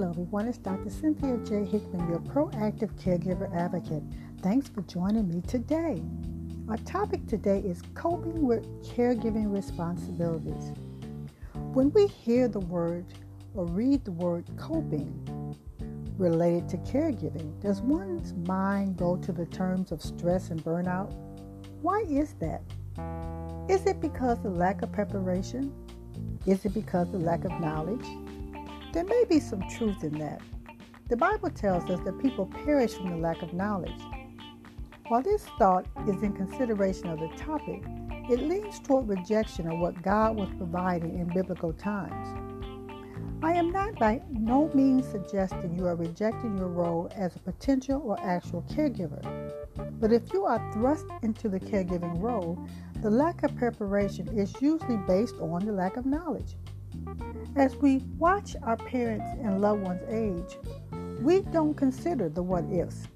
Hello, everyone. It's Dr. Cynthia J. Hickman, your proactive caregiver advocate. Thanks for joining me today. Our topic today is coping with caregiving responsibilities. When we hear the word or read the word coping related to caregiving, does one's mind go to the terms of stress and burnout? Why is that? Is it because of lack of preparation? Is it because of lack of knowledge? There may be some truth in that. The Bible tells us that people perish from the lack of knowledge. While this thought is in consideration of the topic, it leans toward rejection of what God was providing in biblical times. I am not by no means suggesting you are rejecting your role as a potential or actual caregiver. But if you are thrust into the caregiving role, the lack of preparation is usually based on the lack of knowledge. As we watch our parents and loved ones age, we don't consider the what ifs.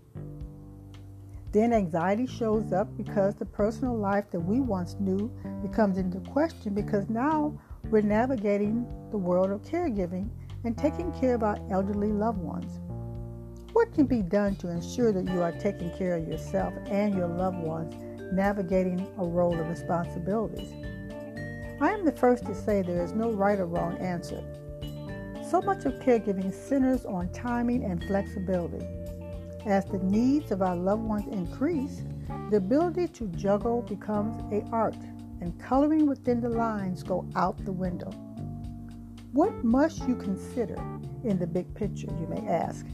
Then anxiety shows up because the personal life that we once knew becomes into question because now we're navigating the world of caregiving and taking care of our elderly loved ones. What can be done to ensure that you are taking care of yourself and your loved ones, navigating a role of responsibilities? I am the first to say there is no right or wrong answer. So much of caregiving centers on timing and flexibility. As the needs of our loved ones increase, the ability to juggle becomes a art and coloring within the lines go out the window. What must you consider in the big picture, you may ask?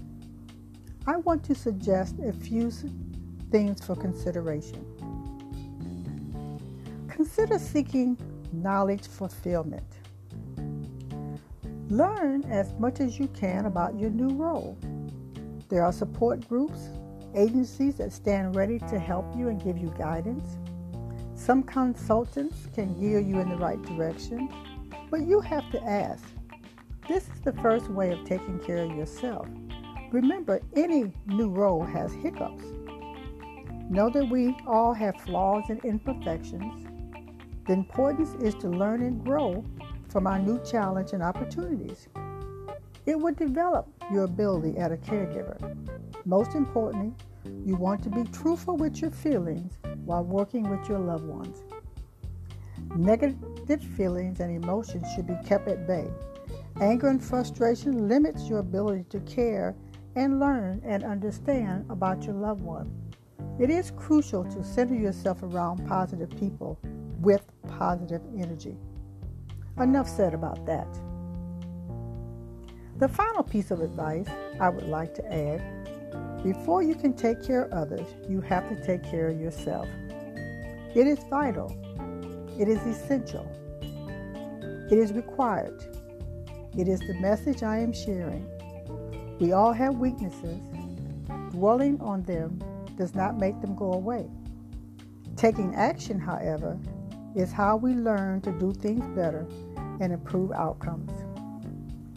I want to suggest a few things for consideration. Consider seeking knowledge fulfillment. Learn as much as you can about your new role. There are support groups, agencies that stand ready to help you and give you guidance. Some consultants can gear you in the right direction, but you have to ask. This is the first way of taking care of yourself. Remember, any new role has hiccups. Know that we all have flaws and imperfections, the importance is to learn and grow from our new challenge and opportunities. It will develop your ability as a caregiver. Most importantly, you want to be truthful with your feelings while working with your loved ones. Negative feelings and emotions should be kept at bay. Anger and frustration limits your ability to care and learn and understand about your loved one. It is crucial to center yourself around positive people with positive energy. Enough said about that. The final piece of advice I would like to add before you can take care of others, you have to take care of yourself. It is vital, it is essential, it is required. It is the message I am sharing. We all have weaknesses. Dwelling on them does not make them go away. Taking action, however, is how we learn to do things better and improve outcomes.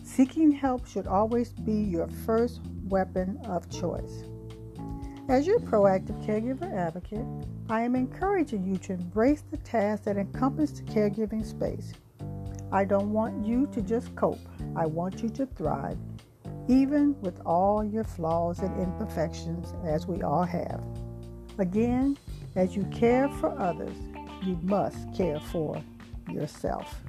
Seeking help should always be your first weapon of choice. As your proactive caregiver advocate, I am encouraging you to embrace the tasks that encompass the caregiving space. I don't want you to just cope, I want you to thrive, even with all your flaws and imperfections, as we all have. Again, as you care for others, you must care for yourself.